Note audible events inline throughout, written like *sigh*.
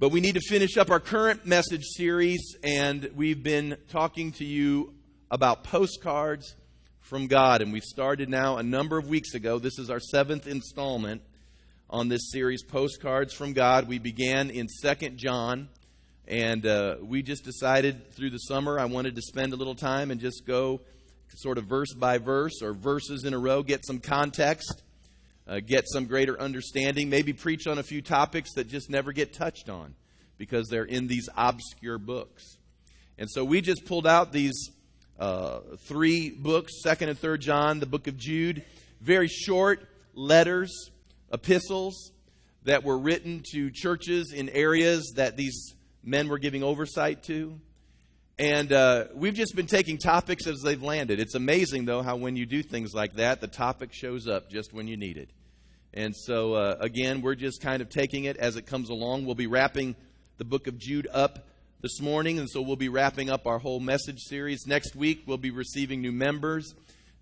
But we need to finish up our current message series, and we've been talking to you about postcards from God. And we started now a number of weeks ago. This is our seventh installment on this series, Postcards from God. We began in Second John, and uh, we just decided through the summer I wanted to spend a little time and just go sort of verse by verse or verses in a row, get some context uh, get some greater understanding, maybe preach on a few topics that just never get touched on because they're in these obscure books. And so we just pulled out these uh, three books, 2nd and 3rd John, the book of Jude, very short letters, epistles that were written to churches in areas that these men were giving oversight to. And uh, we've just been taking topics as they've landed. It's amazing, though, how when you do things like that, the topic shows up just when you need it. And so, uh, again, we're just kind of taking it as it comes along. We'll be wrapping the book of Jude up this morning, and so we'll be wrapping up our whole message series. Next week, we'll be receiving new members,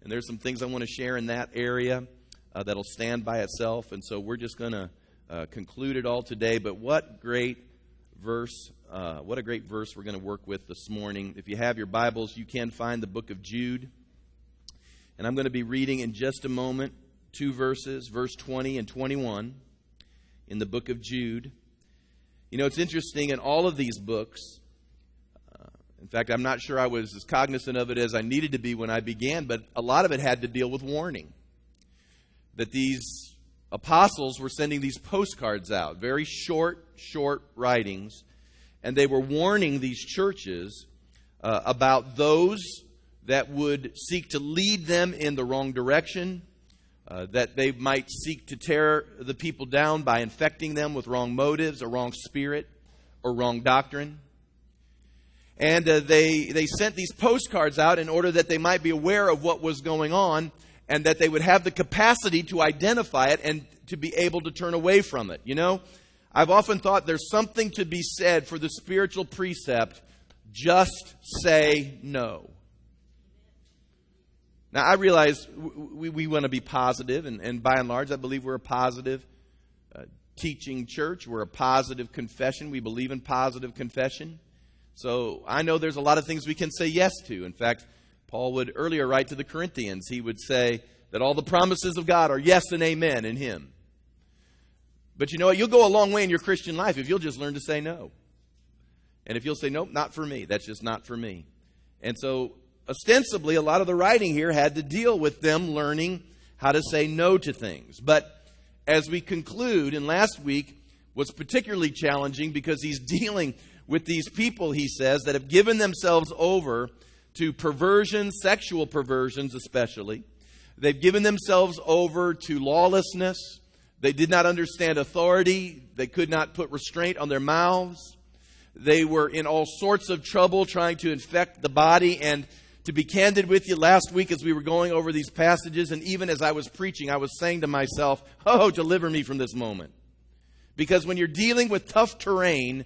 and there's some things I want to share in that area uh, that'll stand by itself. And so, we're just going to uh, conclude it all today. But what great verse! Uh, what a great verse we're going to work with this morning. If you have your Bibles, you can find the book of Jude. And I'm going to be reading in just a moment two verses, verse 20 and 21 in the book of Jude. You know, it's interesting in all of these books. Uh, in fact, I'm not sure I was as cognizant of it as I needed to be when I began, but a lot of it had to deal with warning. That these apostles were sending these postcards out, very short, short writings, and they were warning these churches uh, about those that would seek to lead them in the wrong direction uh, that they might seek to tear the people down by infecting them with wrong motives, a wrong spirit, or wrong doctrine. And uh, they, they sent these postcards out in order that they might be aware of what was going on and that they would have the capacity to identify it and to be able to turn away from it. You know, I've often thought there's something to be said for the spiritual precept just say no. Now, I realize we, we want to be positive, and, and by and large, I believe we're a positive uh, teaching church. We're a positive confession. We believe in positive confession. So I know there's a lot of things we can say yes to. In fact, Paul would earlier write to the Corinthians, he would say that all the promises of God are yes and amen in Him. But you know what? You'll go a long way in your Christian life if you'll just learn to say no. And if you'll say, nope, not for me, that's just not for me. And so ostensibly, a lot of the writing here had to deal with them learning how to say no to things. But as we conclude, and last week was particularly challenging because he's *laughs* dealing with these people, he says, that have given themselves over to perversion, sexual perversions especially. They've given themselves over to lawlessness. They did not understand authority. They could not put restraint on their mouths. They were in all sorts of trouble trying to infect the body. And to be candid with you, last week as we were going over these passages, and even as I was preaching, I was saying to myself, Oh, deliver me from this moment. Because when you're dealing with tough terrain,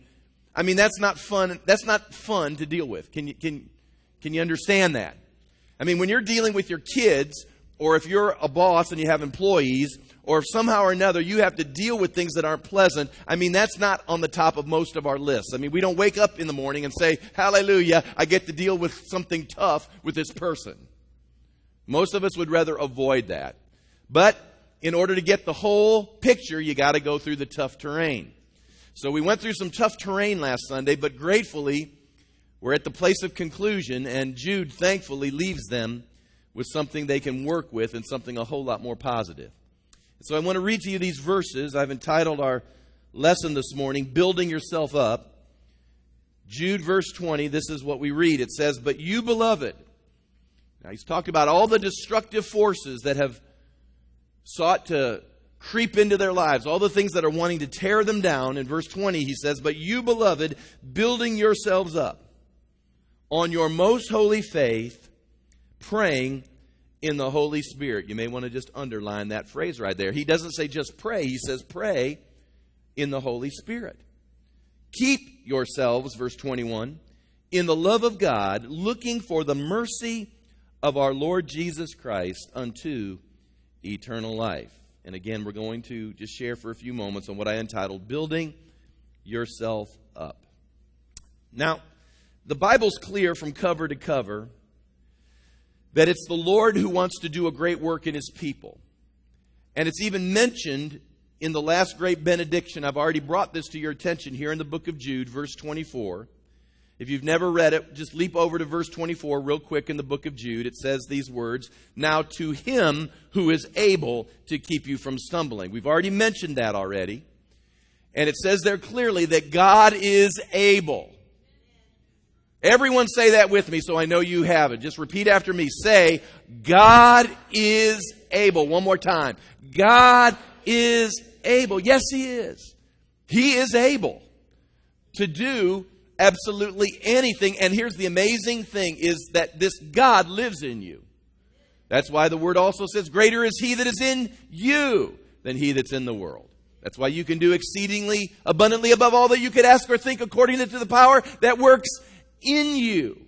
I mean, that's not fun. That's not fun to deal with. Can you, can, can you understand that? I mean, when you're dealing with your kids, or if you're a boss and you have employees, or if somehow or another you have to deal with things that aren't pleasant, I mean, that's not on the top of most of our lists. I mean, we don't wake up in the morning and say, Hallelujah, I get to deal with something tough with this person. Most of us would rather avoid that. But in order to get the whole picture, you got to go through the tough terrain. So we went through some tough terrain last Sunday, but gratefully, we're at the place of conclusion, and Jude thankfully leaves them with something they can work with and something a whole lot more positive. So I want to read to you these verses. I've entitled our lesson this morning, Building Yourself Up. Jude, verse 20, this is what we read. It says, But you, beloved, now he's talked about all the destructive forces that have sought to creep into their lives, all the things that are wanting to tear them down. In verse 20, he says, But you, beloved, building yourselves up on your most holy faith, praying in the Holy Spirit. You may want to just underline that phrase right there. He doesn't say just pray, he says pray in the Holy Spirit. Keep yourselves, verse 21, in the love of God, looking for the mercy of our Lord Jesus Christ unto eternal life. And again, we're going to just share for a few moments on what I entitled Building yourself up. Now, the Bible's clear from cover to cover that it's the Lord who wants to do a great work in his people. And it's even mentioned in the last great benediction. I've already brought this to your attention here in the book of Jude, verse 24. If you've never read it, just leap over to verse 24 real quick in the book of Jude. It says these words Now to him who is able to keep you from stumbling. We've already mentioned that already. And it says there clearly that God is able. Everyone say that with me so I know you have it. Just repeat after me. Say, God is able. One more time. God is able. Yes, He is. He is able to do absolutely anything. And here's the amazing thing is that this God lives in you. That's why the word also says, Greater is he that is in you than he that's in the world. That's why you can do exceedingly abundantly above all that you could ask or think according to the power that works in you.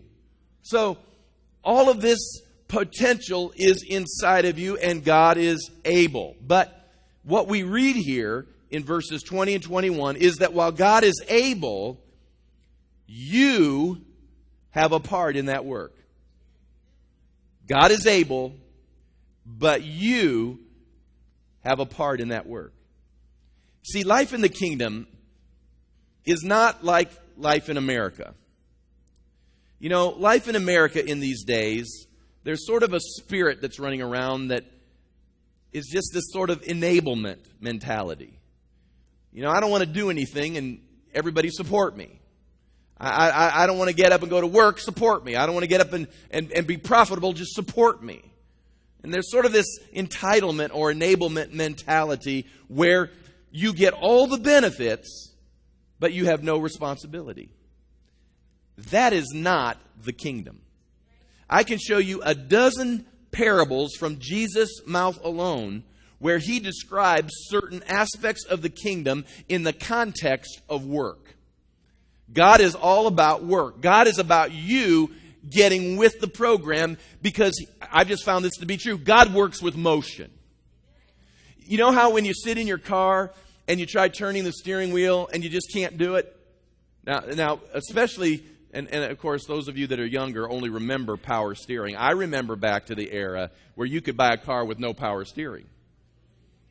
So, all of this potential is inside of you, and God is able. But what we read here in verses 20 and 21 is that while God is able, you have a part in that work. God is able, but you have a part in that work. See, life in the kingdom is not like life in America. You know, life in America in these days, there's sort of a spirit that's running around that is just this sort of enablement mentality. You know, I don't want to do anything and everybody support me. I, I, I don't want to get up and go to work, support me. I don't want to get up and, and, and be profitable, just support me. And there's sort of this entitlement or enablement mentality where you get all the benefits, but you have no responsibility. That is not the kingdom. I can show you a dozen parables from Jesus' mouth alone where he describes certain aspects of the kingdom in the context of work. God is all about work. God is about you getting with the program because I've just found this to be true. God works with motion. You know how when you sit in your car and you try turning the steering wheel and you just can't do it? Now, now especially, and, and of course, those of you that are younger only remember power steering. I remember back to the era where you could buy a car with no power steering.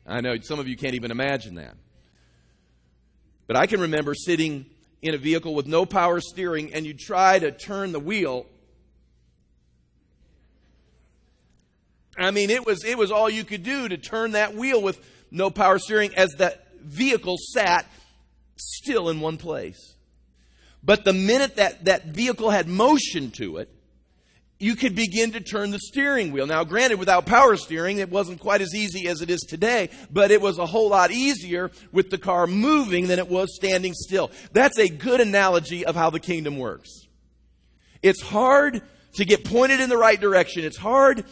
I know some of you can't even imagine that. But I can remember sitting in a vehicle with no power steering and you try to turn the wheel. I mean, it was, it was all you could do to turn that wheel with no power steering as that vehicle sat still in one place. But the minute that that vehicle had motion to it, you could begin to turn the steering wheel. Now, granted, without power steering, it wasn't quite as easy as it is today, but it was a whole lot easier with the car moving than it was standing still. That's a good analogy of how the kingdom works. It's hard to get pointed in the right direction. It's hard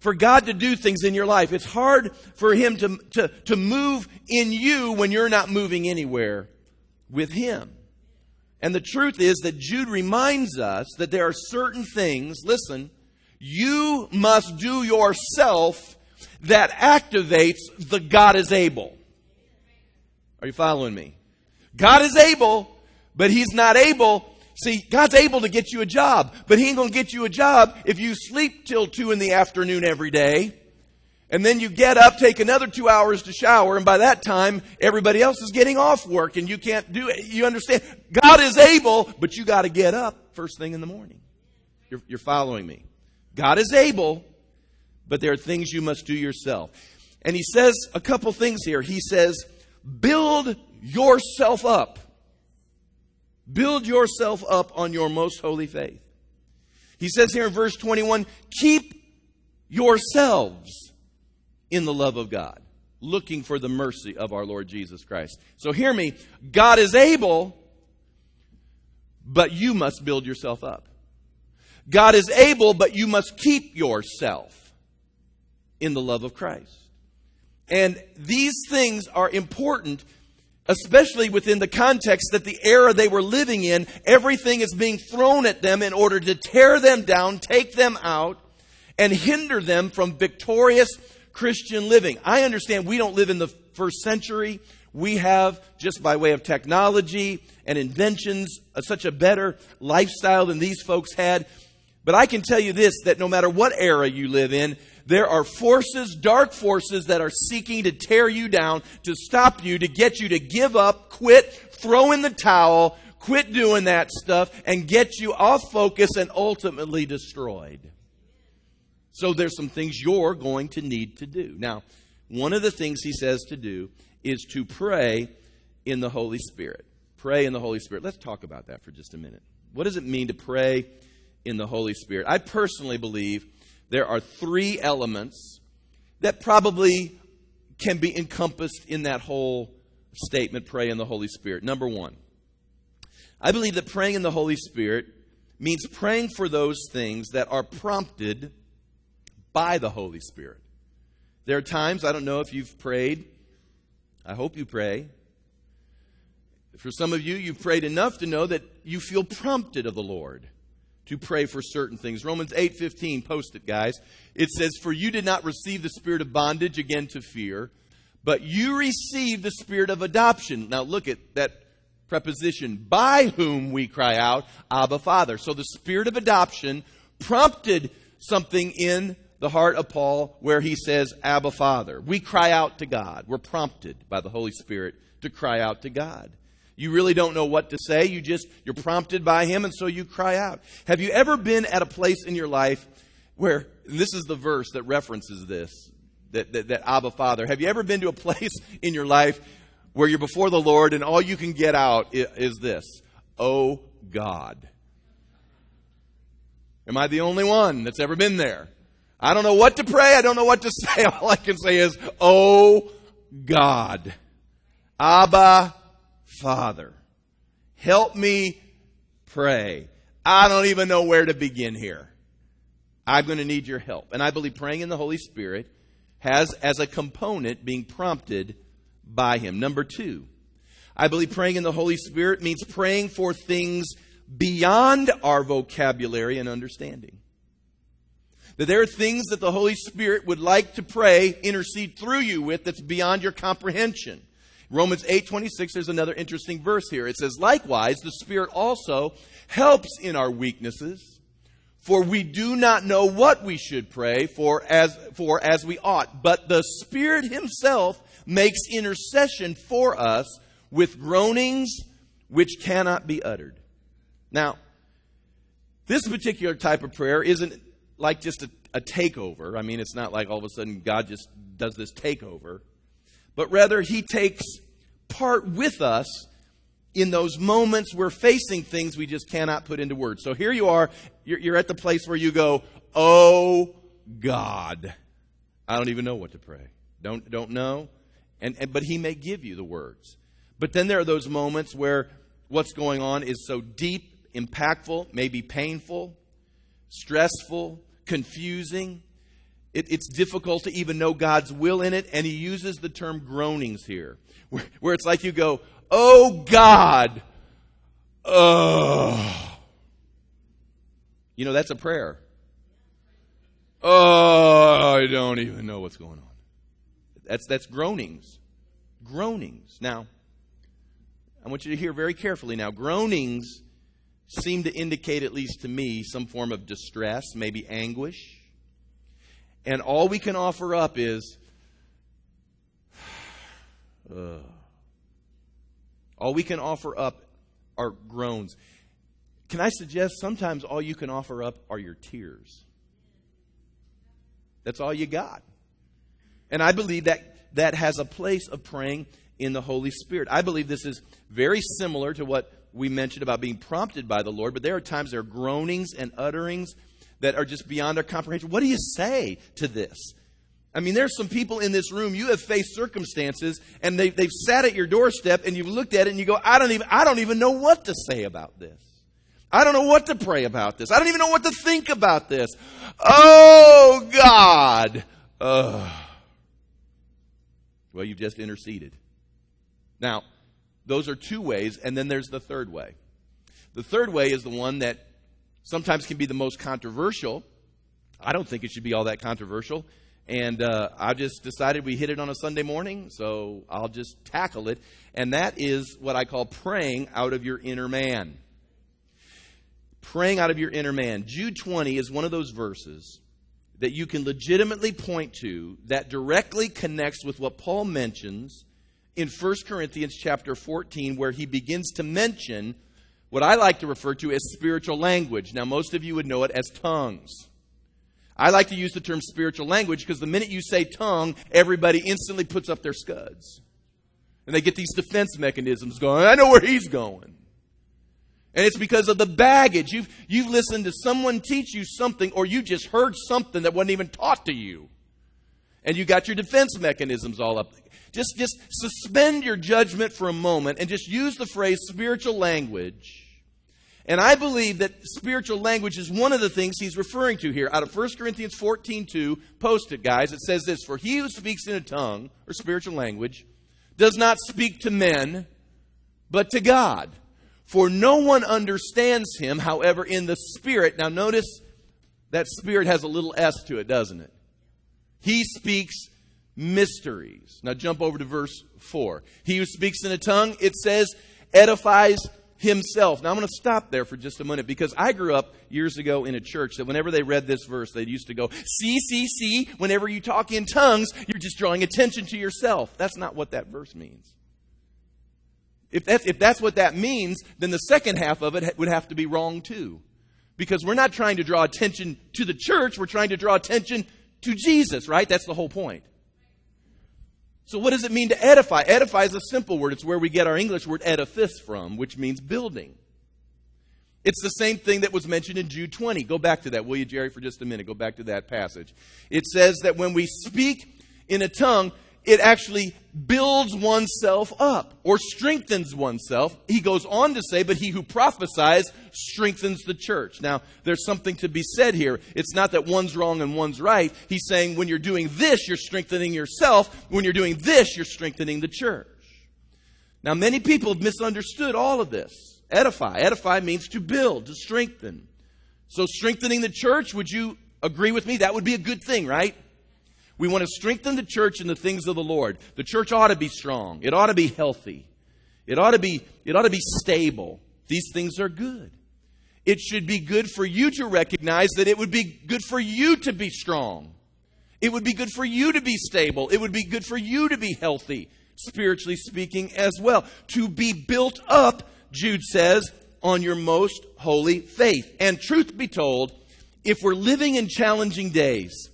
for God to do things in your life. It's hard for Him to, to, to move in you when you're not moving anywhere with Him. And the truth is that Jude reminds us that there are certain things, listen, you must do yourself that activates the God is able. Are you following me? God is able, but He's not able. See, God's able to get you a job, but He ain't going to get you a job if you sleep till 2 in the afternoon every day and then you get up, take another two hours to shower, and by that time, everybody else is getting off work and you can't do it. You understand? God is able, but you got to get up first thing in the morning. You're, you're following me. God is able, but there are things you must do yourself. And he says a couple things here. He says, build yourself up. Build yourself up on your most holy faith. He says here in verse 21, keep yourselves in the love of God, looking for the mercy of our Lord Jesus Christ. So hear me God is able, but you must build yourself up. God is able, but you must keep yourself in the love of Christ. And these things are important, especially within the context that the era they were living in, everything is being thrown at them in order to tear them down, take them out, and hinder them from victorious Christian living. I understand we don't live in the first century. we have, just by way of technology and inventions, a, such a better lifestyle than these folks had. But I can tell you this that no matter what era you live in, there are forces, dark forces, that are seeking to tear you down, to stop you, to get you to give up, quit, throw in the towel, quit doing that stuff, and get you off focus and ultimately destroyed. So there's some things you're going to need to do. Now, one of the things he says to do is to pray in the Holy Spirit. Pray in the Holy Spirit. Let's talk about that for just a minute. What does it mean to pray in the Holy Spirit? I personally believe there are three elements that probably can be encompassed in that whole statement pray in the Holy Spirit. Number one, I believe that praying in the Holy Spirit means praying for those things that are prompted by the Holy Spirit. There are times, I don't know if you've prayed, I hope you pray. For some of you, you've prayed enough to know that you feel prompted of the Lord to pray for certain things. Romans 8:15 post it guys. It says for you did not receive the spirit of bondage again to fear, but you received the spirit of adoption. Now look at that preposition by whom we cry out Abba Father. So the spirit of adoption prompted something in the heart of Paul where he says, Abba, Father. We cry out to God. We're prompted by the Holy Spirit to cry out to God. You really don't know what to say. You just, you're prompted by Him, and so you cry out. Have you ever been at a place in your life where, this is the verse that references this, that, that, that Abba Father. Have you ever been to a *laughs* place in your life where you're before the Lord and all you can get out is, is this? Oh God. Am I the only one that's ever been there? I don't know what to pray. I don't know what to *laughs* say. All I can say is, Oh God, Abba Father, help me pray. I don't even know where to begin here. I'm going to need your help. And I believe praying in the Holy Spirit has as a component being prompted by Him. Number two, I believe praying in the Holy Spirit means praying for things beyond our vocabulary and understanding. That there are things that the Holy Spirit would like to pray, intercede through you with that's beyond your comprehension. Romans 8:26 there's another interesting verse here. It says likewise the Spirit also helps in our weaknesses for we do not know what we should pray for as for as we ought but the Spirit himself makes intercession for us with groanings which cannot be uttered. Now this particular type of prayer isn't like just a, a takeover. I mean, it's not like all of a sudden God just does this takeover, but rather He takes part with us in those moments we're facing things we just cannot put into words. So here you are, you're, you're, at the place where you go, Oh God, I don't even know what to pray. Don't, don't know. And, and, but He may give you the words. But then there are those moments where what's going on is so deep, impactful, maybe painful, stressful, confusing. It, it's difficult to even know God's will in it, and he uses the term groanings here, where, where it's like you go, Oh God, oh. You know, that's a prayer. Oh, I don't even know what's going on. That's, that's groanings. Groanings. Now, I want you to hear very carefully now. Groanings seem to indicate, at least to me, some form of distress, maybe anguish. And all we can offer up is, *sighs* uh, all we can offer up are groans. Can I suggest sometimes all you can offer up are your tears? That's all you got. And I believe that that has a place of praying in the Holy Spirit. I believe this is very similar to what we mentioned about being prompted by the Lord, but there are times there are groanings and utterings that are just beyond our comprehension. What do you say to this? I mean, there's some people in this room, you have faced circumstances and they, they've sat at your doorstep and you've looked at it and you go, I don't even, I don't even know what to say about this. I don't know what to pray about this. I don't even know what to think about this. Oh God. Ugh. Well, you've just interceded. Now, those are two ways, and then there's the third way. The third way is the one that sometimes can be the most controversial. I don't think it should be all that controversial. And uh, I just decided we hit it on a Sunday morning, so I'll just tackle it. And that is what I call praying out of your inner man. Praying out of your inner man. Jude 20 is one of those verses that you can legitimately point to that directly connects with what Paul mentions in 1 Corinthians chapter 14, where he begins to mention what I like to refer to as spiritual language. Now, most of you would know it as tongues. I like to use the term spiritual language because the minute you say tongue, everybody instantly puts up their scuds. And they get these defense mechanisms going. I know where he's going. And it's because of the baggage. You've, you've listened to someone teach you something, or you just heard something that wasn't even taught to you. And you got your defense mechanisms all up. Just, just suspend your judgment for a moment and just use the phrase spiritual language and I believe that spiritual language is one of the things he's referring to here. Out of 1 Corinthians 14 2, post it, guys. It says this For he who speaks in a tongue, or spiritual language, does not speak to men, but to God. For no one understands him, however, in the Spirit. Now, notice that Spirit has a little S to it, doesn't it? He speaks mysteries. Now, jump over to verse 4. He who speaks in a tongue, it says, edifies himself. Now I'm going to stop there for just a minute because I grew up years ago in a church that whenever they read this verse, they used to go, see, see, see, whenever you talk in tongues, you're just drawing attention to yourself. That's not what that verse means. If that's, if that's what that means, then the second half of it would have to be wrong too. Because we're not trying to draw attention to the church, we're trying to draw attention to Jesus, right? That's the whole point. So, what does it mean to edify? Edify is a simple word. It's where we get our English word edifice from, which means building. It's the same thing that was mentioned in Jude 20. Go back to that, will you, Jerry, for just a minute? Go back to that passage. It says that when we speak in a tongue, it actually builds oneself up or strengthens oneself. He goes on to say, but he who prophesies strengthens the church. Now, there's something to be said here. It's not that one's wrong and one's right. He's saying when you're doing this, you're strengthening yourself. When you're doing this, you're strengthening the church. Now, many people have misunderstood all of this. Edify. Edify means to build, to strengthen. So, strengthening the church, would you agree with me? That would be a good thing, right? We want to strengthen the church in the things of the Lord. The church ought to be strong. It ought to be healthy. It ought to be, it ought to be stable. These things are good. It should be good for you to recognize that it would be good for you to be strong. It would be good for you to be stable. It would be good for you to be healthy, spiritually speaking, as well. To be built up, Jude says, on your most holy faith. And truth be told, if we're living in challenging days,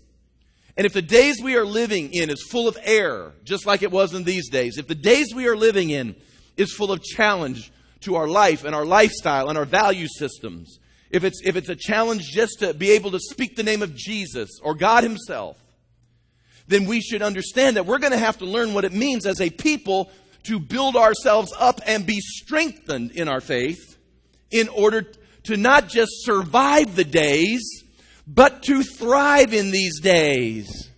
and if the days we are living in is full of error, just like it was in these days, if the days we are living in is full of challenge to our life and our lifestyle and our value systems, if it's, if it's a challenge just to be able to speak the name of Jesus or God Himself, then we should understand that we're going to have to learn what it means as a people to build ourselves up and be strengthened in our faith in order to not just survive the days, but to thrive in these days.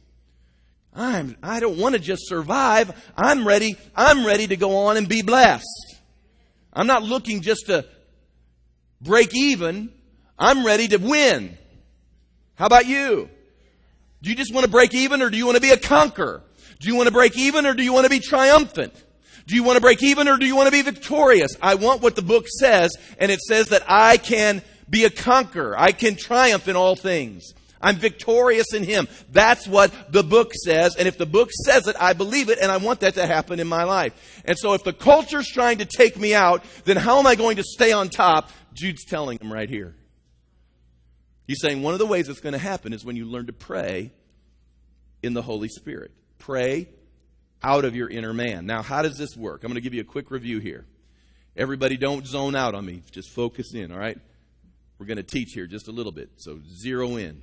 I'm, I don't want to just survive. I'm ready. I'm ready to go on and be blessed. I'm not looking just to break even. I'm ready to win. How about you? Do you just want to break even or do you want to be a conqueror? Do you want to break even or do you want to be triumphant? Do you want to break even or do you want to be victorious? I want what the book says, and it says that I can be a conqueror. I can triumph in all things. I'm victorious in Him. That's what the book says. And if the book says it, I believe it, and I want that to happen in my life. And so if the culture's trying to take me out, then how am I going to stay on top? Jude's telling him right here. He's saying one of the ways it's going to happen is when you learn to pray in the Holy Spirit. Pray out of your inner man. Now, how does this work? I'm going to give you a quick review here. Everybody, don't zone out on me. Just focus in, all right? We're going to teach here just a little bit, so zero in.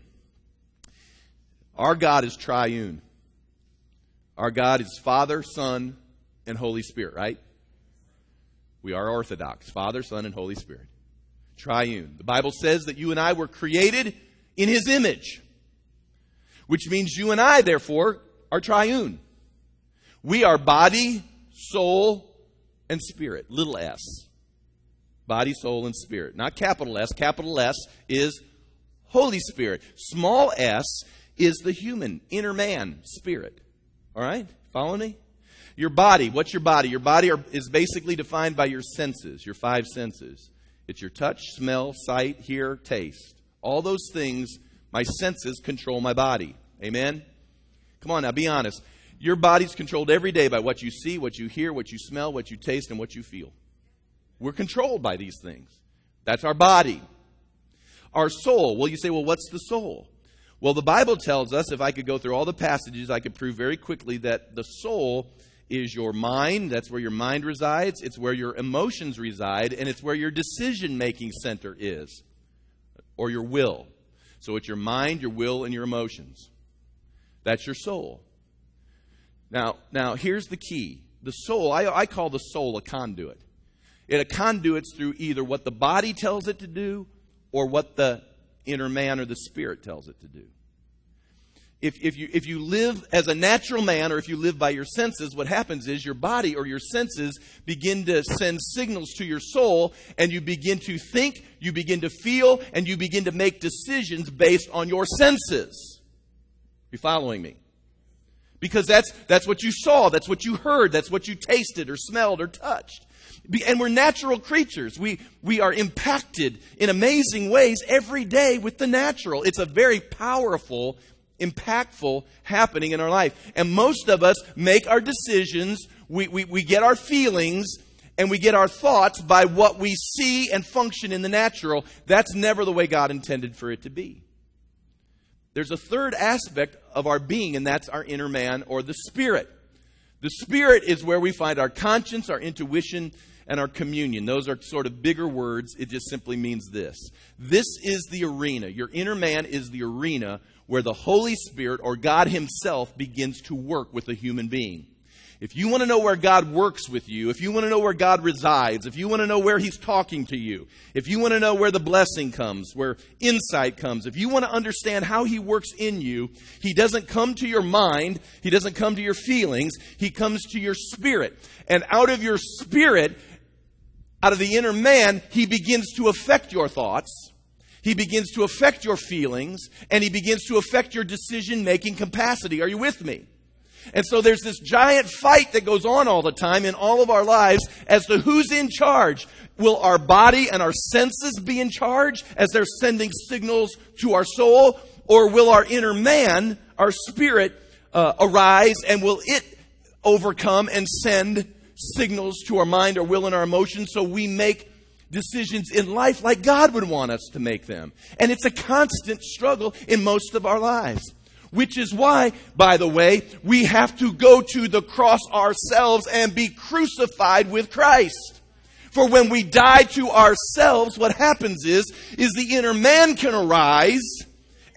Our God is triune. Our God is Father, Son, and Holy Spirit, right? We are Orthodox Father, Son, and Holy Spirit. Triune. The Bible says that you and I were created in His image, which means you and I, therefore, are triune. We are body, soul, and spirit, little s body, soul, and spirit. Not capital S. Capital S is Holy Spirit. Small s is the human, inner man, spirit. All right? Follow me? Your body, what's your body? Your body are, is basically defined by your senses, your five senses. It's your touch, smell, sight, hear, taste. All those things, my senses control my body. Amen? Come on now, be honest. Your body's controlled every day by what you see, what you hear, what you smell, what you taste, and what you feel. We're controlled by these things. That's our body. Our soul. Well, you say, well, what's the soul? Well, the Bible tells us, if I could go through all the passages, I could prove very quickly that the soul is your mind. That's where your mind resides. It's where your emotions reside, and it's where your decision making center is, or your will. So it's your mind, your will, and your emotions. That's your soul. Now, now here's the key. The soul, I, I call the soul a conduit. It conduits through either what the body tells it to do or what the inner man or the spirit tells it to do. If, if, you, if you live as a natural man or if you live by your senses, what happens is your body or your senses begin to send signals to your soul, and you begin to think, you begin to feel, and you begin to make decisions based on your senses. You following me? Because that's, that's what you saw, that's what you heard, that's what you tasted or smelled or touched. And we're natural creatures. We, we are impacted in amazing ways every day with the natural. It's a very powerful, impactful happening in our life. And most of us make our decisions, we, we, we get our feelings, and we get our thoughts by what we see and function in the natural. That's never the way God intended for it to be. There's a third aspect of our being, and that's our inner man or the spirit. The spirit is where we find our conscience, our intuition, and our communion. Those are sort of bigger words. It just simply means this. This is the arena. Your inner man is the arena where the Holy Spirit or God Himself begins to work with a human being. If you want to know where God works with you, if you want to know where God resides, if you want to know where He's talking to you, if you want to know where the blessing comes, where insight comes, if you want to understand how He works in you, He doesn't come to your mind, He doesn't come to your feelings, He comes to your spirit. And out of your spirit, out of the inner man, He begins to affect your thoughts. He begins to affect your feelings and he begins to affect your decision making capacity. Are you with me? And so there's this giant fight that goes on all the time in all of our lives as to who's in charge. Will our body and our senses be in charge as they're sending signals to our soul? Or will our inner man, our spirit, uh, arise and will it overcome and send signals to our mind, our will, and our emotions so we make decisions in life like God would want us to make them? And it's a constant struggle in most of our lives. Which is why, by the way, we have to go to the cross ourselves and be crucified with Christ. For when we die to ourselves, what happens is, is the inner man can arise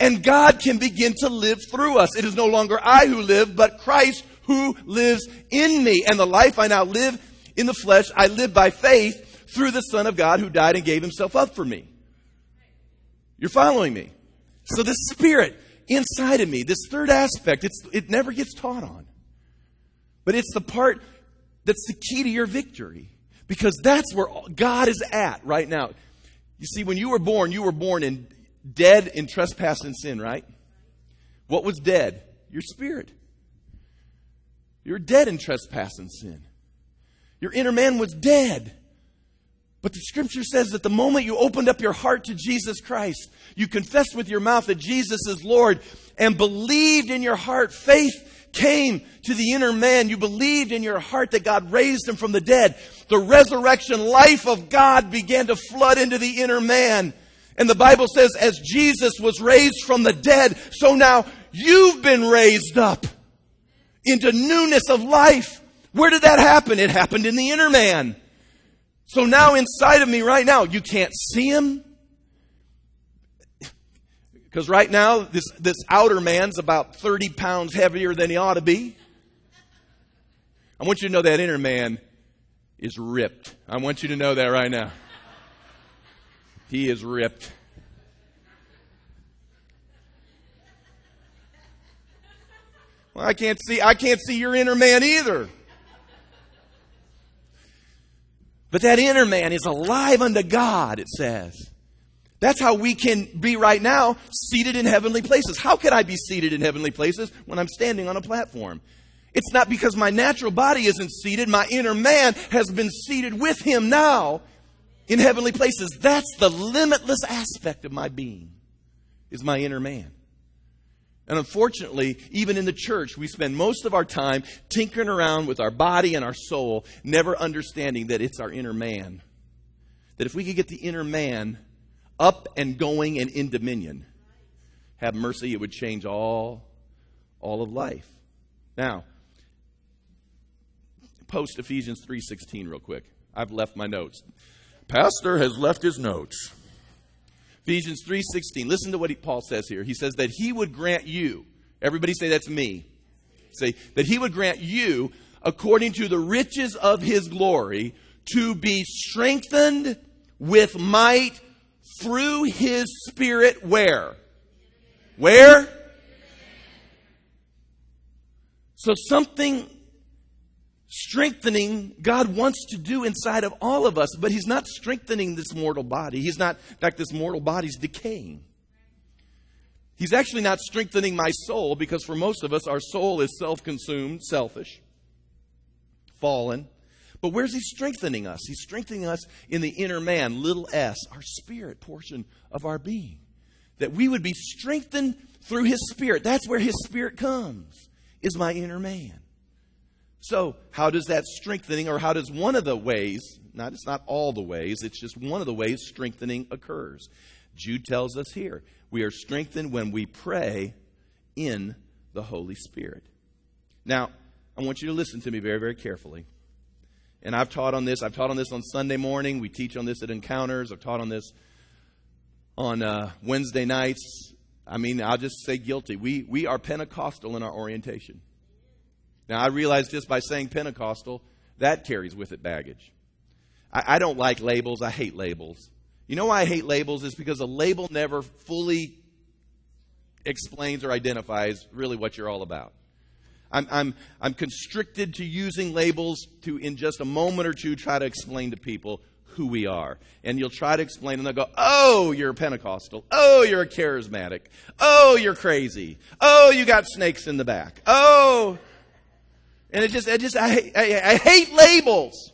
and God can begin to live through us. It is no longer I who live, but Christ who lives in me. And the life I now live in the flesh, I live by faith through the Son of God who died and gave himself up for me. You're following me? So the Spirit inside of me, this third aspect, it never gets taught on. But it's the part that's the key to your victory because that's where God is at right now. You see, when you were born, you were born in dead in trespass and sin, right? What was dead? Your spirit. You're dead in trespass and sin. Your inner man was dead. But the scripture says that the moment you opened up your heart to Jesus Christ, you confessed with your mouth that Jesus is Lord and believed in your heart, faith came to the inner man. You believed in your heart that God raised him from the dead. The resurrection life of God began to flood into the inner man. And the Bible says, as Jesus was raised from the dead, so now you've been raised up into newness of life. Where did that happen? It happened in the inner man. So now inside of me right now, you can't see him. Because right now, this, this outer man's about 30 pounds heavier than he ought to be. I want you to know that inner man is ripped. I want you to know that right now. He is ripped. I can't see, I can't see your inner man either. But that inner man is alive unto God, it says. That's how we can be right now seated in heavenly places. How can I be seated in heavenly places when I'm standing on a platform? It's not because my natural body isn't seated. My inner man has been seated with him now in heavenly places. That's the limitless aspect of my being, is my inner man. And unfortunately, even in the church, we spend most of our time tinkering around with our body and our soul, never understanding that it's our inner man. That if we could get the inner man up and going and in dominion, have mercy, it would change all, all of life. Now, post Ephesians 3:16 real quick. I've left my notes. Pastor has left his notes. Ephesians 3:16. Listen to what he, Paul says here. He says that he would grant you. Everybody say that's me. Say that he would grant you according to the riches of his glory to be strengthened with might through his spirit where? Where? So something strengthening God wants to do inside of all of us, but He's not strengthening this mortal body. He's not, in fact, this mortal body's decaying. He's actually not strengthening my soul because for most of us, our soul is self consumed, selfish, fallen. But where's He strengthening us? He's strengthening us in the inner man, little s, our spirit portion of our being. That we would be strengthened through His Spirit. That's where His Spirit comes, is my inner man. So, how does that strengthening, or how does one of the ways, not it's not all the ways, it's just one of the ways strengthening occurs. Jude tells us here, we are strengthened when we pray in the Holy Spirit. Now, I want you to listen to me very, very carefully. And I've taught on this. I've taught on this on Sunday morning. We teach on this at Encounters. I've taught on this on uh, Wednesday nights. I mean, I'll just say guilty. We, we are Pentecostal in our orientation. Now, I realize just by saying Pentecostal, that carries with it baggage. I, I don't like labels. I hate labels. You know why I hate labels? Is because a label never fully explains or identifies really what you're all about. I'm, I'm, I'm constricted to using labels to, in just a moment or two, try to explain to people who we are. And you'll try to explain, and they'll go, Oh, you're a Pentecostal. Oh, you're a charismatic. Oh, you're crazy. Oh, you got snakes in the back. Oh, and it just, I just, I, I, I hate labels.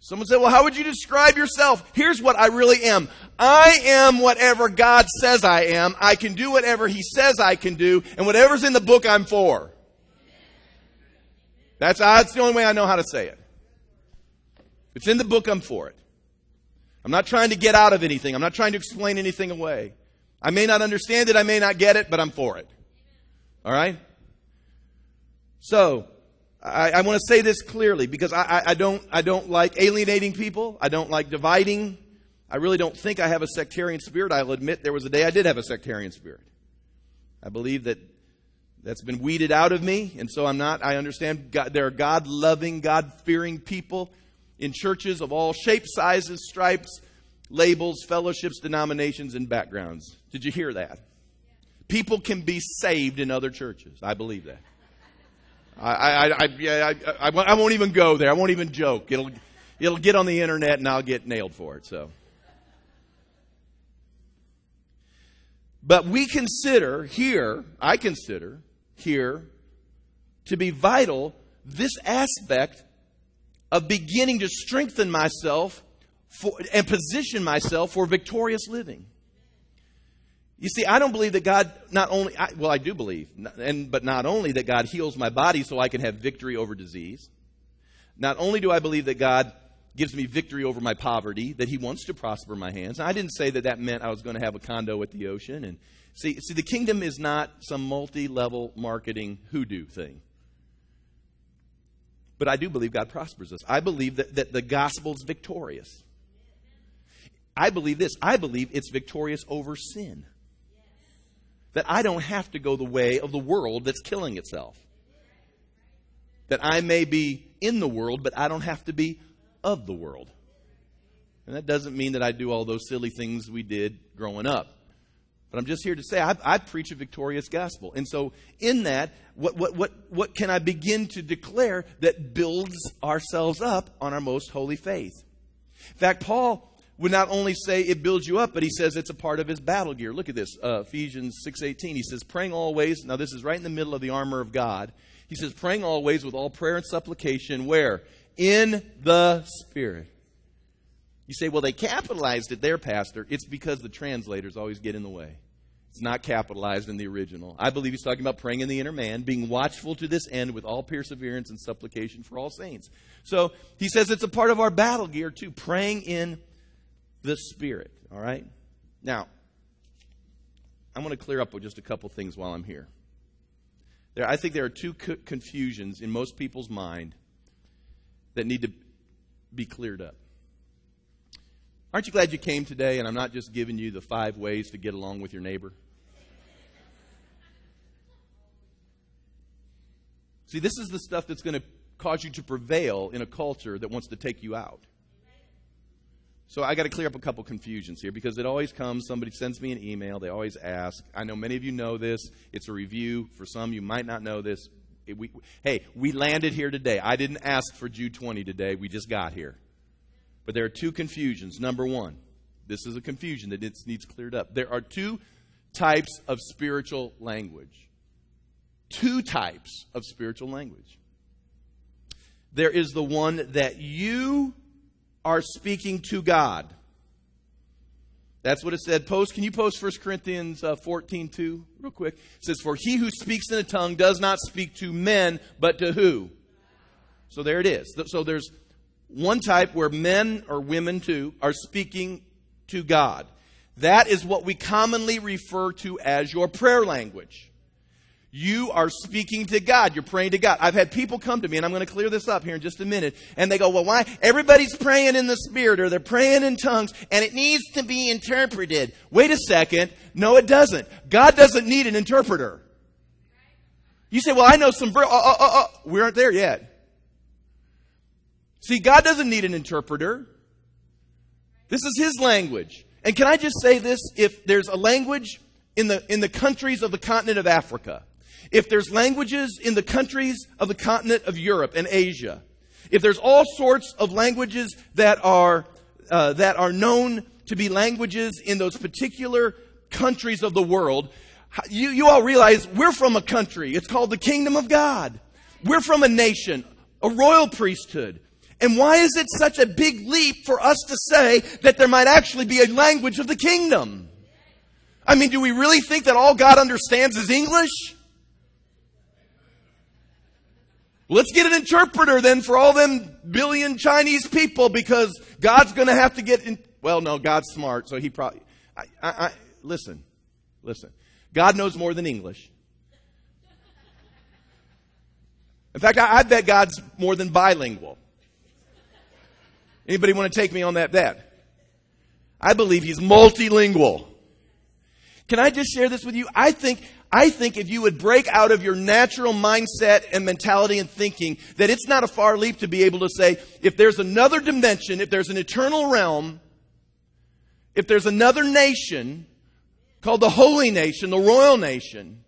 Someone said, well, how would you describe yourself? Here's what I really am. I am whatever God says I am. I can do whatever He says I can do, and whatever's in the book, I'm for. That's, that's the only way I know how to say it. If it's in the book, I'm for it. I'm not trying to get out of anything. I'm not trying to explain anything away. I may not understand it. I may not get it, but I'm for it. All right? So, I, I want to say this clearly because I, I, I, don't, I don't like alienating people. I don't like dividing. I really don't think I have a sectarian spirit. I'll admit there was a day I did have a sectarian spirit. I believe that that's been weeded out of me, and so I'm not. I understand God, there are God loving, God fearing people in churches of all shapes, sizes, stripes, labels, fellowships, denominations, and backgrounds. Did you hear that? People can be saved in other churches. I believe that. I, I, I, yeah, I, I, won't even go there. I won't even joke. It'll, it'll get on the internet and I'll get nailed for it. So. But we consider here, I consider here, to be vital this aspect of beginning to strengthen myself for, and position myself for victorious living. You see, I don't believe that God not only, I, well, I do believe, and, but not only that God heals my body so I can have victory over disease. Not only do I believe that God gives me victory over my poverty, that He wants to prosper my hands. I didn't say that that meant I was going to have a condo at the ocean. And see, see, the kingdom is not some multi-level marketing hoodoo thing. But I do believe God prospers us. I believe that, that the gospel's victorious. I believe this. I believe it's victorious over sin that I don't have to go the way of the world that's killing itself. That I may be in the world, but I don't have to be of the world. And that doesn't mean that I do all those silly things we did growing up. But I'm just here to say I, I preach a victorious gospel. And so, in that, what, what, what, what can I begin to declare that builds ourselves up on our most holy faith? In fact, Paul would not only say it builds you up, but he says it's a part of his battle gear. Look at this, uh, Ephesians 6.18. He says, praying always. Now this is right in the middle of the armor of God. He says, praying always with all prayer and supplication. Where? In the Spirit. You say, well, they capitalized it there, Pastor. It's because the translators always get in the way. It's not capitalized in the original. I believe he's talking about praying in the inner man, being watchful to this end with all perseverance and supplication for all saints. So he says it's a part of our battle gear, too, praying in the Spirit. All right? Now, I'm going to clear up with just a couple things while I'm here. There, I think there are two co- confusions in most people's mind that need to be cleared up. Aren't you glad you came today and I'm not just giving you the five ways to get along with your neighbor? See, this is the stuff that's going to cause you to prevail in a culture that wants to take you out. So I got to clear up a couple confusions here because it always comes. Somebody sends me an email. They always ask. I know many of you know this. It's a review. For some, you might not know this. It, we, hey, we landed here today. I didn't ask for Jude 20 today. We just got here. But there are two confusions. Number one, this is a confusion that needs cleared up. There are two types of spiritual language two types of spiritual language. There is the one that you are speaking to God. That's what it said. Post, can you post 1 Corinthians uh, 14 2 real quick? It says, For he who speaks in a tongue does not speak to men, but to who? So there it is. So there's one type where men or women too are speaking to God. That is what we commonly refer to as your prayer language. You are speaking to God. You're praying to God. I've had people come to me, and I'm going to clear this up here in just a minute, and they go, Well, why? Everybody's praying in the Spirit, or they're praying in tongues, and it needs to be interpreted. Wait a second. No, it doesn't. God doesn't need an interpreter. You say, Well, I know some. Uh, uh, uh, uh. We aren't there yet. See, God doesn't need an interpreter. This is His language. And can I just say this? If there's a language in the, in the countries of the continent of Africa, if there's languages in the countries of the continent of Europe and Asia, if there's all sorts of languages that are, uh, that are known to be languages in those particular countries of the world, you, you all realize we're from a country. It's called the kingdom of God. We're from a nation, a royal priesthood. And why is it such a big leap for us to say that there might actually be a language of the kingdom? I mean, do we really think that all God understands is English? Let's get an interpreter then for all them billion Chinese people because God's going to have to get in. Well, no, God's smart, so he probably. I, I, I, listen, listen. God knows more than English. In fact, I, I bet God's more than bilingual. Anybody want to take me on that bet? I believe he's multilingual. Can I just share this with you? I think I think if you would break out of your natural mindset and mentality and thinking that it's not a far leap to be able to say, if there's another dimension, if there's an eternal realm, if there's another nation called the holy nation, the royal nation,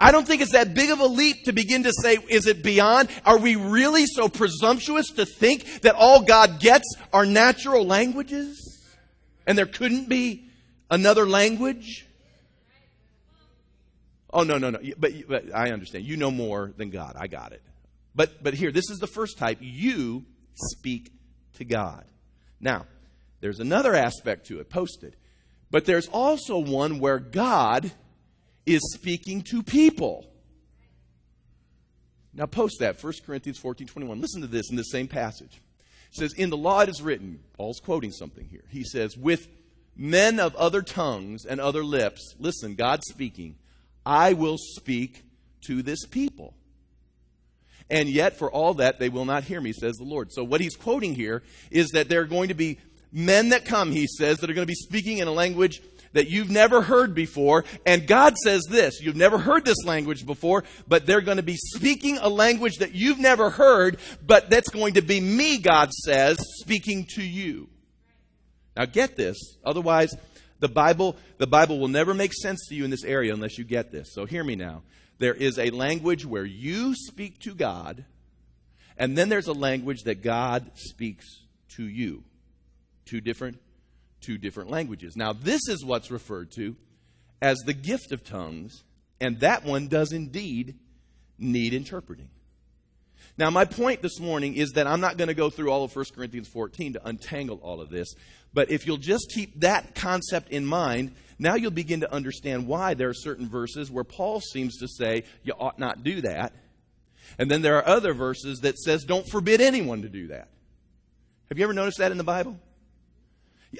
I don't think it's that big of a leap to begin to say, is it beyond? Are we really so presumptuous to think that all God gets are natural languages? And there couldn't be another language? Oh, no, no, no. But, but I understand. You know more than God. I got it. But, but here, this is the first type. You speak to God. Now, there's another aspect to it, posted. But there's also one where God is speaking to people. Now, post that, 1 Corinthians 14 21. Listen to this in the same passage. It says, In the law it is written, Paul's quoting something here. He says, With men of other tongues and other lips, listen, God speaking, I will speak to this people. And yet, for all that, they will not hear me, says the Lord. So, what he's quoting here is that there are going to be men that come, he says, that are going to be speaking in a language that you've never heard before. And God says this you've never heard this language before, but they're going to be speaking a language that you've never heard, but that's going to be me, God says, speaking to you. Now, get this. Otherwise, the Bible, the Bible will never make sense to you in this area unless you get this. So hear me now. There is a language where you speak to God, and then there's a language that God speaks to you. Two different two different languages. Now, this is what's referred to as the gift of tongues, and that one does indeed need interpreting. Now, my point this morning is that I'm not going to go through all of 1 Corinthians 14 to untangle all of this, but if you'll just keep that concept in mind, now you'll begin to understand why there are certain verses where Paul seems to say you ought not do that. And then there are other verses that says don't forbid anyone to do that. Have you ever noticed that in the Bible?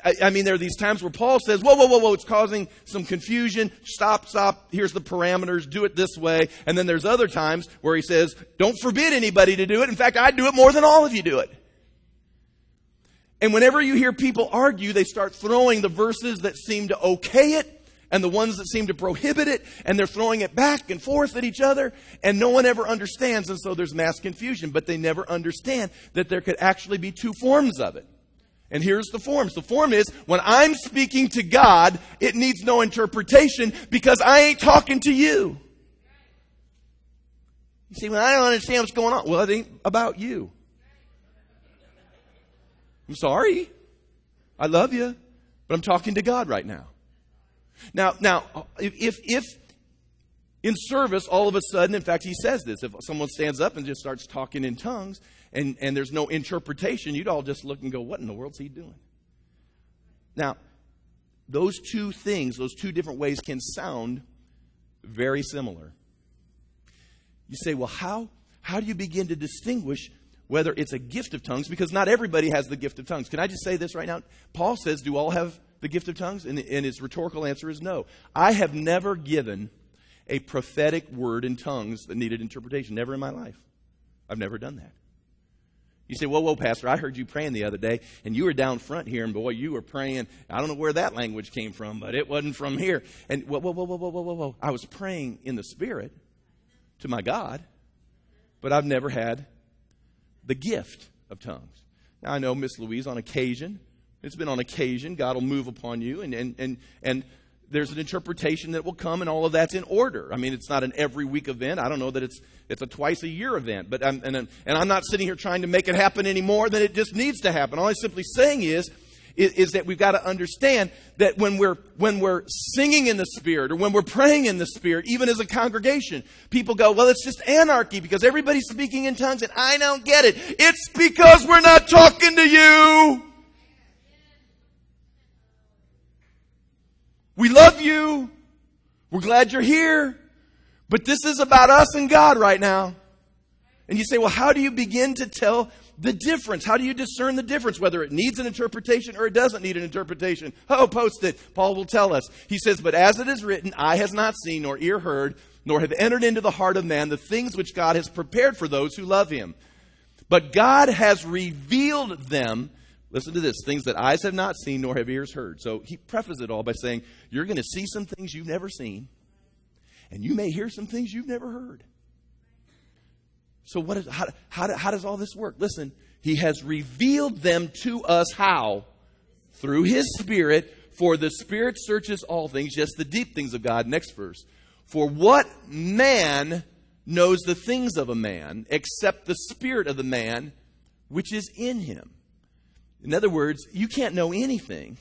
I, I, mean, there are these times where Paul says, whoa, whoa, whoa, whoa, it's causing some confusion. Stop, stop. Here's the parameters. Do it this way. And then there's other times where he says, don't forbid anybody to do it. In fact, I do it more than all of you do it. And whenever you hear people argue, they start throwing the verses that seem to okay it and the ones that seem to prohibit it, and they're throwing it back and forth at each other, and no one ever understands, and so there's mass confusion. But they never understand that there could actually be two forms of it. And here's the forms. The form is when I'm speaking to God, it needs no interpretation because I ain't talking to you. You see, when I don't understand what's going on, well, it ain't about you. I'm sorry. I love you, but I'm talking to God right now. Now, now, if, if in service, all of a sudden, in fact, he says this, if someone stands up and just starts talking in tongues, and, and there's no interpretation, you'd all just look and go, What in the world's he doing? Now, those two things, those two different ways can sound very similar. You say, Well, how, how do you begin to distinguish whether it's a gift of tongues? Because not everybody has the gift of tongues. Can I just say this right now? Paul says, Do all have the gift of tongues? And, and his rhetorical answer is no. I have never given a prophetic word in tongues that needed interpretation. Never in my life. I've never done that. You say, whoa, whoa, Pastor, I heard you praying the other day, and you were down front here, and boy, you were praying. I don't know where that language came from, but it wasn't from here. And whoa, whoa, whoa, whoa, whoa, whoa, whoa. I was praying in the Spirit to my God, but I've never had the gift of tongues. Now, I know Miss Louise, on occasion, it's been on occasion, God will move upon you, and, and, and, and there's an interpretation that will come, and all of that's in order. I mean, it's not an every week event. I don't know that it's it's a twice a year event, but I'm, and, and I'm not sitting here trying to make it happen any more than it just needs to happen. All I'm simply saying is, is, is that we've got to understand that when we're when we're singing in the spirit or when we're praying in the spirit, even as a congregation, people go, "Well, it's just anarchy because everybody's speaking in tongues and I don't get it." It's because we're not talking to you. We love you. We're glad you're here. But this is about us and God right now. And you say, well, how do you begin to tell the difference? How do you discern the difference, whether it needs an interpretation or it doesn't need an interpretation? Oh, post it. Paul will tell us. He says, But as it is written, eye has not seen, nor ear heard, nor have entered into the heart of man the things which God has prepared for those who love him. But God has revealed them Listen to this things that eyes have not seen nor have ears heard. So he prefaces it all by saying, You're going to see some things you've never seen, and you may hear some things you've never heard. So, what is, how, how, how does all this work? Listen, he has revealed them to us how? Through his Spirit, for the Spirit searches all things, yes, the deep things of God. Next verse. For what man knows the things of a man except the Spirit of the man which is in him? In other words, you can't know anything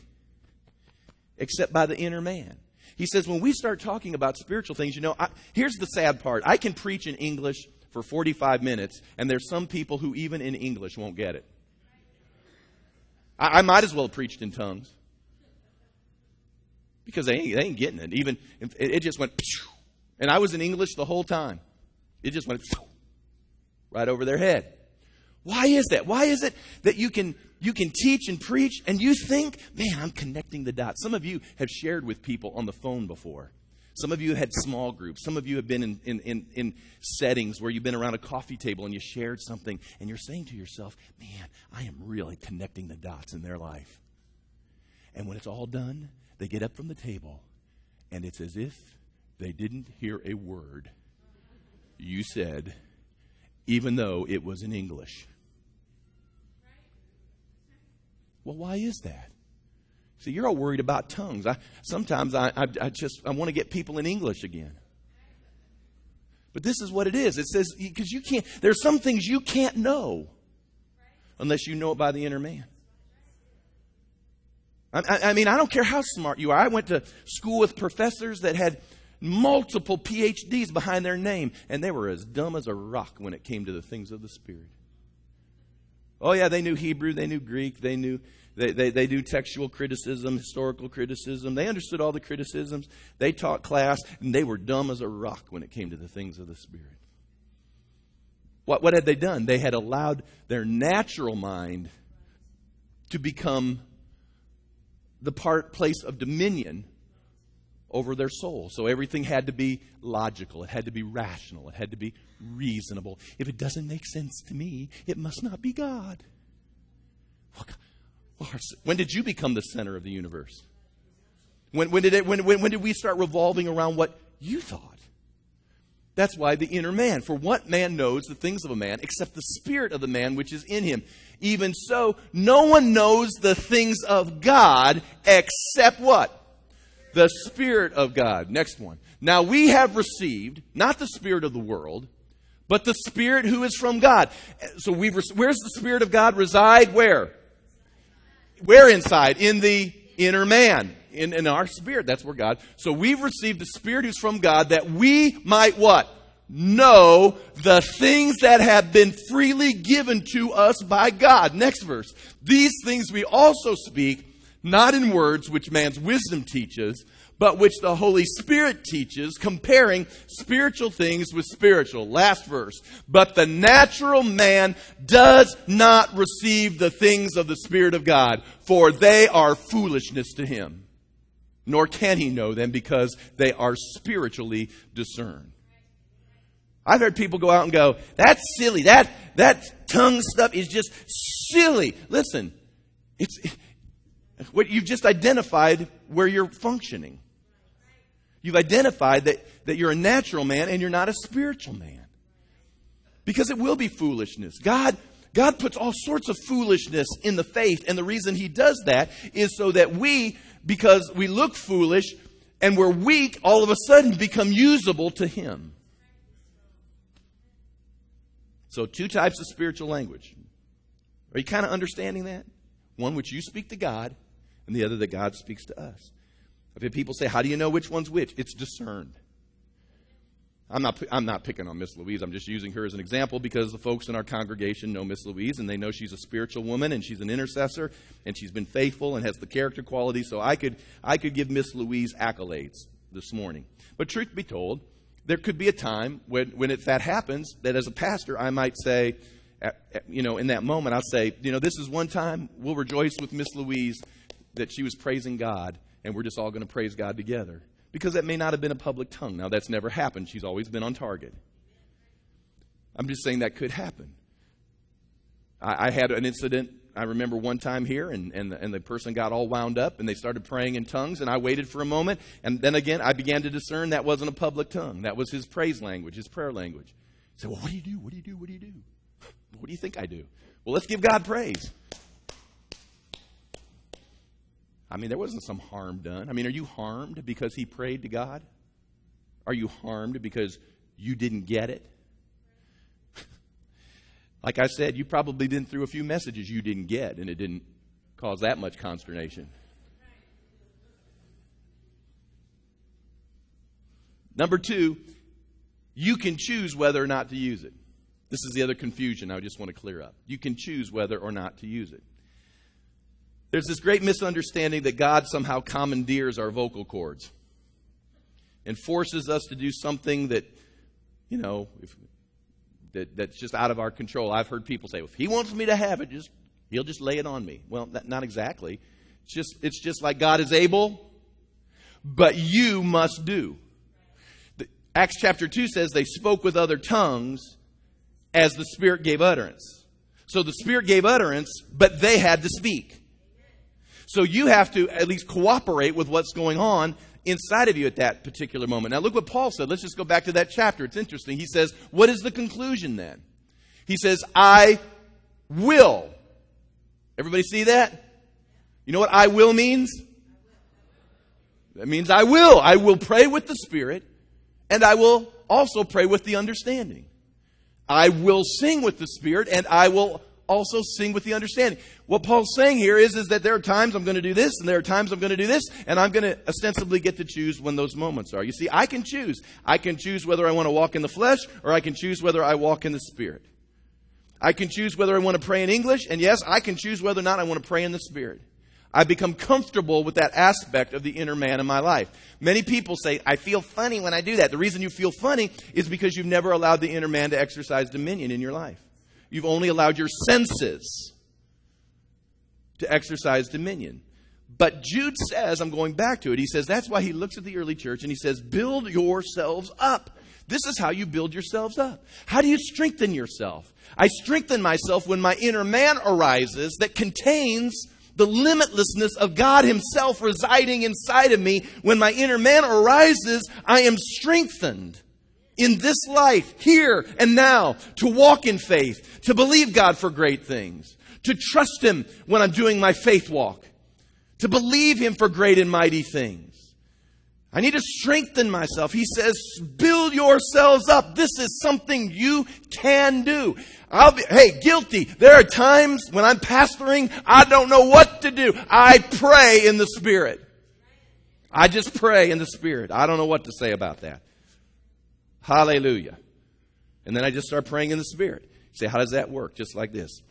except by the inner man. He says, when we start talking about spiritual things, you know, I, here's the sad part. I can preach in English for 45 minutes, and there's some people who, even in English, won't get it. I, I might as well have preached in tongues because they ain't, they ain't getting it. Even it, it just went, and I was in English the whole time. It just went right over their head. Why is that? Why is it that you can you can teach and preach and you think, man, I'm connecting the dots. Some of you have shared with people on the phone before. Some of you had small groups. Some of you have been in, in, in, in, settings where you've been around a coffee table and you shared something and you're saying to yourself, man, I am really connecting the dots in their life. And when it's all done, they get up from the table and it's as if they didn't hear a word you said, even though it was in English. Well, why is that? See, you're all worried about tongues. I, sometimes I, I, I just I want to get people in English again. But this is what it is. It says because you can't. There's some things you can't know unless you know it by the inner man. I, I mean, I don't care how smart you are. I went to school with professors that had multiple PhDs behind their name, and they were as dumb as a rock when it came to the things of the Spirit. Oh, yeah, they knew Hebrew, they knew Greek, they knew. They, they, they do textual criticism, historical criticism. They understood all the criticisms. They taught class, and they were dumb as a rock when it came to the things of the Spirit. What, what had they done? They had allowed their natural mind to become the part place of dominion over their soul. So everything had to be logical, it had to be rational, it had to be reasonable. If it doesn't make sense to me, it must not be God. When did you become the center of the universe? When, when, did, it, when, when, when did we start revolving around what you thought? That's why the inner man. For what man knows the things of a man except the spirit of the man which is in him? Even so, no one knows the things of God except what? The Spirit of God. Next one. Now we have received not the Spirit of the world, but the Spirit who is from God. So we've, where's the Spirit of God reside? Where? Where inside? In the inner man. In, in our spirit. That's where God. So we've received the Spirit who's from God that we might what? know the things that have been freely given to us by God. Next verse. These things we also speak, not in words which man's wisdom teaches, but which the Holy Spirit teaches, comparing spiritual things with spiritual. Last verse. But the natural man does not receive the things of the Spirit of God, for they are foolishness to him. Nor can he know them because they are spiritually discerned. I've heard people go out and go, that's silly. That, that tongue stuff is just silly. Listen, it's, what you've just identified where you're functioning. You've identified that, that you're a natural man and you're not a spiritual man. Because it will be foolishness. God, God puts all sorts of foolishness in the faith, and the reason He does that is so that we, because we look foolish and we're weak, all of a sudden become usable to Him. So, two types of spiritual language. Are you kind of understanding that? One which you speak to God, and the other that God speaks to us. I've had people say, How do you know which one's which? It's discerned. I'm not, I'm not picking on Miss Louise. I'm just using her as an example because the folks in our congregation know Miss Louise and they know she's a spiritual woman and she's an intercessor and she's been faithful and has the character quality. So I could, I could give Miss Louise accolades this morning. But truth be told, there could be a time when, when if that happens, that as a pastor, I might say, you know, in that moment, I'll say, you know, this is one time we'll rejoice with Miss Louise that she was praising God, and we're just all going to praise God together. Because that may not have been a public tongue. Now, that's never happened. She's always been on target. I'm just saying that could happen. I, I had an incident I remember one time here, and, and, the, and the person got all wound up, and they started praying in tongues, and I waited for a moment, and then again, I began to discern that wasn't a public tongue. That was his praise language, his prayer language. Said, Well, what do you do? What do you do? What do you do? What do you think I do? Well, let's give God praise. I mean, there wasn't some harm done. I mean, are you harmed because he prayed to God? Are you harmed because you didn't get it? *laughs* Like I said, you probably been through a few messages you didn't get, and it didn't cause that much consternation. Number two, you can choose whether or not to use it. This is the other confusion I just want to clear up. You can choose whether or not to use it. There's this great misunderstanding that God somehow commandeers our vocal cords and forces us to do something that, you know, if, that, that's just out of our control. I've heard people say, if he wants me to have it, just he'll just lay it on me. Well, that, not exactly. It's just, it's just like God is able, but you must do. The, Acts chapter 2 says they spoke with other tongues as the Spirit gave utterance. So the Spirit gave utterance, but they had to speak. So you have to at least cooperate with what's going on inside of you at that particular moment. Now, look what Paul said. Let's just go back to that chapter. It's interesting. He says, What is the conclusion then? He says, I will. Everybody see that? You know what I will means? That means I will. I will pray with the Spirit, and I will also pray with the understanding. I will sing with the Spirit, and I will also sing with the understanding. What Paul's saying here is, is that there are times I'm going to do this, and there are times I'm going to do this, and I'm going to ostensibly get to choose when those moments are. You see, I can choose. I can choose whether I want to walk in the flesh, or I can choose whether I walk in the spirit. I can choose whether I want to pray in English, and yes, I can choose whether or not I want to pray in the spirit. I become comfortable with that aspect of the inner man in my life. Many people say, I feel funny when I do that. The reason you feel funny is because you've never allowed the inner man to exercise dominion in your life. You've only allowed your senses to exercise dominion. But Jude says, I'm going back to it, he says, that's why he looks at the early church and he says, build yourselves up. This is how you build yourselves up. How do you strengthen yourself? I strengthen myself when my inner man arises that contains the limitlessness of God Himself residing inside of me. When my inner man arises, I am strengthened in this life, here and now, to walk in faith, to believe God for great things, to trust Him when I'm doing my faith walk, to believe Him for great and mighty things. I need to strengthen myself. He says, build yourselves up. This is something you can do. I'll be, hey, guilty. There are times when I'm pastoring, I don't know what to do. I pray in the Spirit. I just pray in the Spirit. I don't know what to say about that. Hallelujah. And then I just start praying in the Spirit. You say, how does that work? Just like this.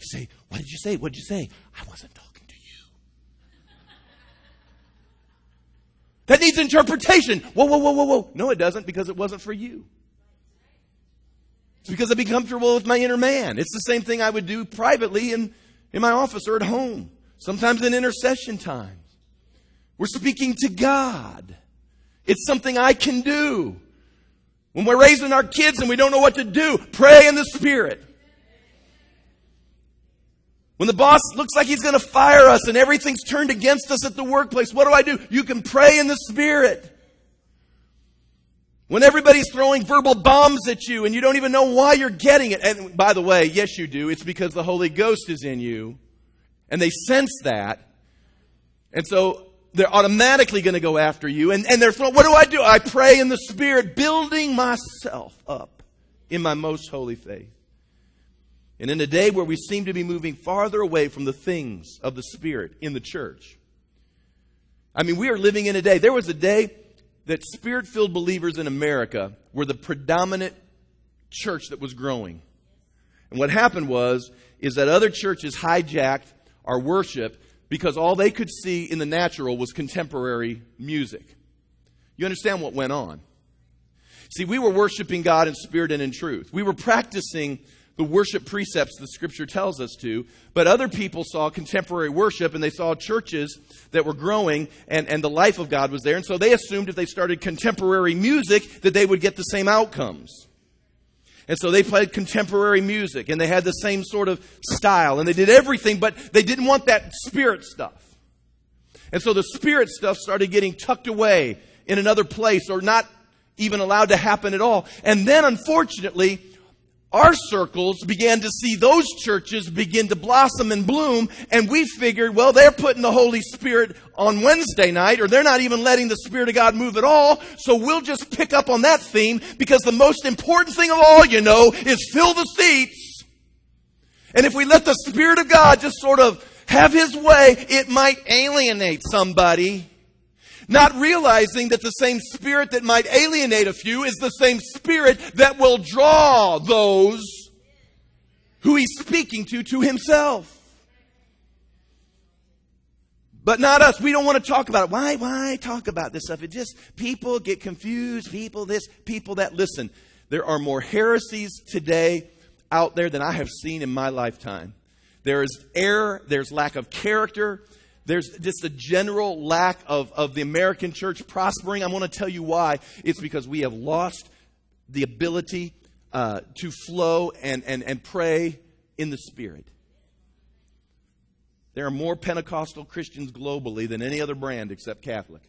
You say, what did you say? What did you say? I wasn't talking to you. That needs interpretation. Whoa, whoa, whoa, whoa, whoa. No, it doesn't because it wasn't for you. It's because I'd be comfortable with my inner man. It's the same thing I would do privately in, in my office or at home sometimes in intercession times. We're speaking to God. It's something I can do. When we're raising our kids and we don't know what to do, pray in the Spirit. When the boss looks like he's going to fire us and everything's turned against us at the workplace, what do I do? You can pray in the Spirit. When everybody's throwing verbal bombs at you and you don't even know why you're getting it. And by the way, yes, you do. It's because the Holy Ghost is in you. And they sense that. And so they're automatically going to go after you. And, and they're throwing, what do I do? I pray in the Spirit, building myself up in my most holy faith. And in a day where we seem to be moving farther away from the things of the Spirit in the church, I mean, we are living in a day. There was a day that spirit filled believers in America were the predominant church that was growing. And what happened was, is that other churches hijacked our worship because all they could see in the natural was contemporary music. You understand what went on? See, we were worshiping God in spirit and in truth. We were practicing the worship precepts the scripture tells us to, but other people saw contemporary worship and they saw churches that were growing and, and the life of God was there. And so they assumed if they started contemporary music that they would get the same outcomes. And so they played contemporary music and they had the same sort of style and they did everything, but they didn't want that spirit stuff. And so the spirit stuff started getting tucked away in another place or not even allowed to happen at all. And then unfortunately, our circles began to see those churches begin to blossom and bloom, and we figured, well, they're putting the Holy Spirit on Wednesday night, or they're not even letting the Spirit of God move at all, so we'll just pick up on that theme because the most important thing of all, you know, is fill the seats. And if we let the Spirit of God just sort of have His way, it might alienate somebody not realizing that the same spirit that might alienate a few is the same spirit that will draw those who he's speaking to to himself. But not us. We don't want to talk about it. Why, why talk about this stuff? It just, people get confused. People this, people that. Listen, there are more heresies today out there than I have seen in my lifetime. There is error, there's lack of character, there's just a general lack of, of the American church prospering. I want to tell you why. It's because we have lost the ability uh, to flow and, and, and pray in the Spirit. There are more Pentecostal Christians globally than any other brand except Catholic.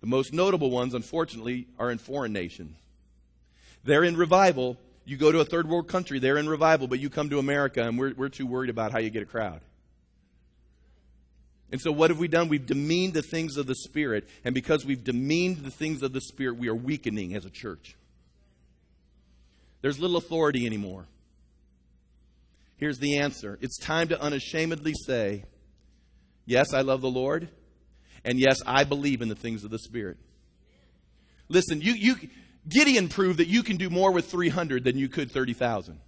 The most notable ones, unfortunately, are in foreign nations. They're in revival. You go to a third world country, they're in revival, but you come to America and we're, we're too worried about how you get a crowd. And so, what have we done? We've demeaned the things of the Spirit. And because we've demeaned the things of the Spirit, we are weakening as a church. There's little authority anymore. Here's the answer it's time to unashamedly say, Yes, I love the Lord. And yes, I believe in the things of the Spirit. Listen, you, you, Gideon proved that you can do more with 300 than you could 30,000.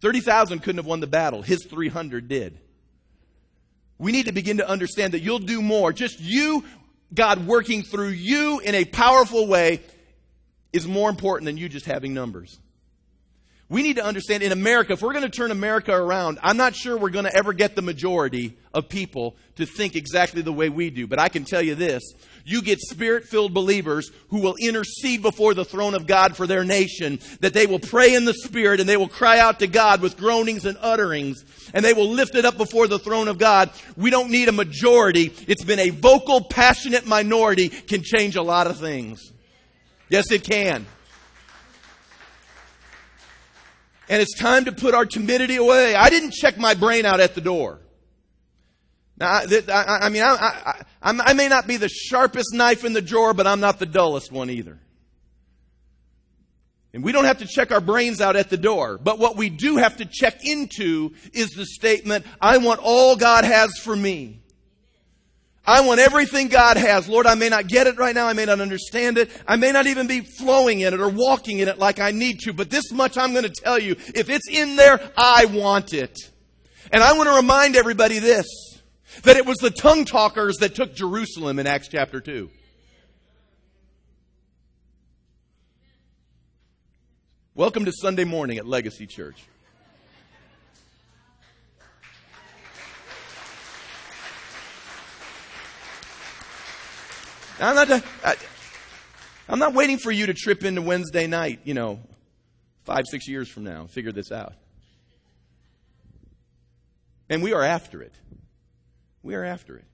30,000 couldn't have won the battle. His 300 did. We need to begin to understand that you'll do more. Just you, God working through you in a powerful way, is more important than you just having numbers. We need to understand in America, if we're going to turn America around, I'm not sure we're going to ever get the majority of people to think exactly the way we do. But I can tell you this you get spirit filled believers who will intercede before the throne of God for their nation, that they will pray in the Spirit and they will cry out to God with groanings and utterings, and they will lift it up before the throne of God. We don't need a majority. It's been a vocal, passionate minority can change a lot of things. Yes, it can. And it's time to put our timidity away. I didn't check my brain out at the door. Now, I, I, I mean, I, I, may not be the sharpest knife in the drawer, but I'm not the dullest one either. And we don't have to check our brains out at the door. But what we do have to check into is the statement, I want all God has for me. I want everything God has. Lord, I may not get it right now. I may not understand it. I may not even be flowing in it or walking in it like I need to. But this much I'm going to tell you. If it's in there, I want it. And I want to remind everybody this that it was the tongue talkers that took Jerusalem in Acts chapter 2. Welcome to Sunday morning at Legacy Church. I'm not, I, I'm not waiting for you to trip into Wednesday night, you know, five, six years from now, figure this out. And we are after it. We are after it.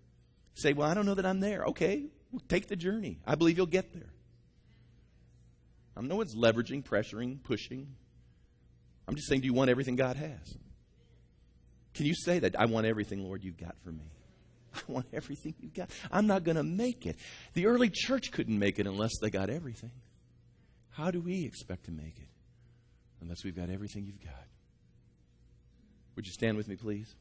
Say, well, I don't know that I'm there. Okay, well, take the journey. I believe you'll get there. I'm no one's leveraging, pressuring, pushing. I'm just saying, do you want everything God has? Can you say that? I want everything, Lord, you've got for me. *laughs* I want everything you've got. I'm not going to make it. The early church couldn't make it unless they got everything. How do we expect to make it unless we've got everything you've got? Would you stand with me, please?